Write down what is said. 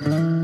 Mm-hmm.